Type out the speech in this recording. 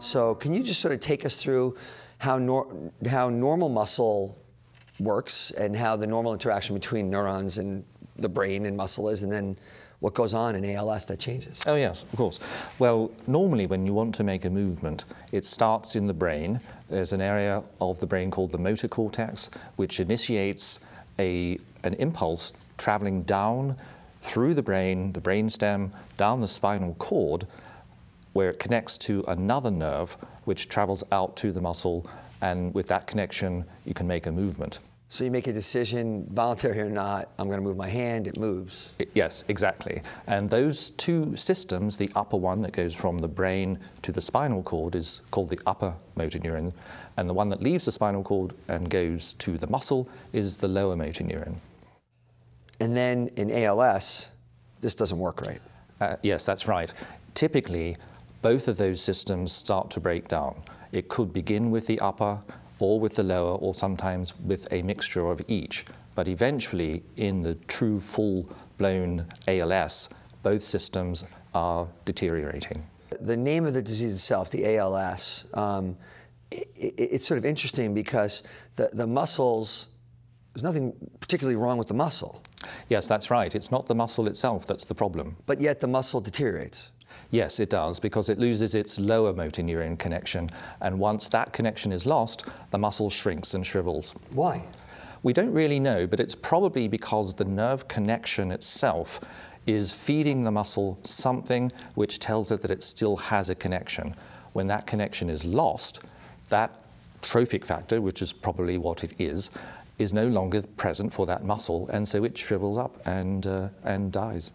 So, can you just sort of take us through how, nor- how normal muscle works and how the normal interaction between neurons and the brain and muscle is, and then what goes on in ALS that changes? Oh, yes, of course. Well, normally when you want to make a movement, it starts in the brain. There's an area of the brain called the motor cortex, which initiates a, an impulse traveling down through the brain, the brainstem, down the spinal cord, where it connects to another nerve, which travels out to the muscle, and with that connection, you can make a movement. So you make a decision, voluntary or not, I'm going to move my hand, it moves. Yes, exactly. And those two systems, the upper one that goes from the brain to the spinal cord is called the upper motor neuron, and the one that leaves the spinal cord and goes to the muscle is the lower motor neuron. And then in ALS, this doesn't work right. Uh, yes, that's right. Typically, both of those systems start to break down. It could begin with the upper or with the lower, or sometimes with a mixture of each. But eventually, in the true full blown ALS, both systems are deteriorating. The name of the disease itself, the ALS, um, i i it's sort of interesting because the, the muscles, there's nothing particularly wrong with the muscle, Yes, that's right. It's not the muscle itself that's the problem. but yet the muscle deteriorates. Yes, it does, because it loses its lower motor neuron connection, and once that connection is lost, the muscle shrinks and shrivels. Why? We don't really know, but it's probably because the nerve connection itself is feeding the muscle something which tells it that it still has a connection. When that connection is lost, that trophic factor, which is probably what it is, is no longer present for that muscle, and so it shrivels up and, uh, and dies.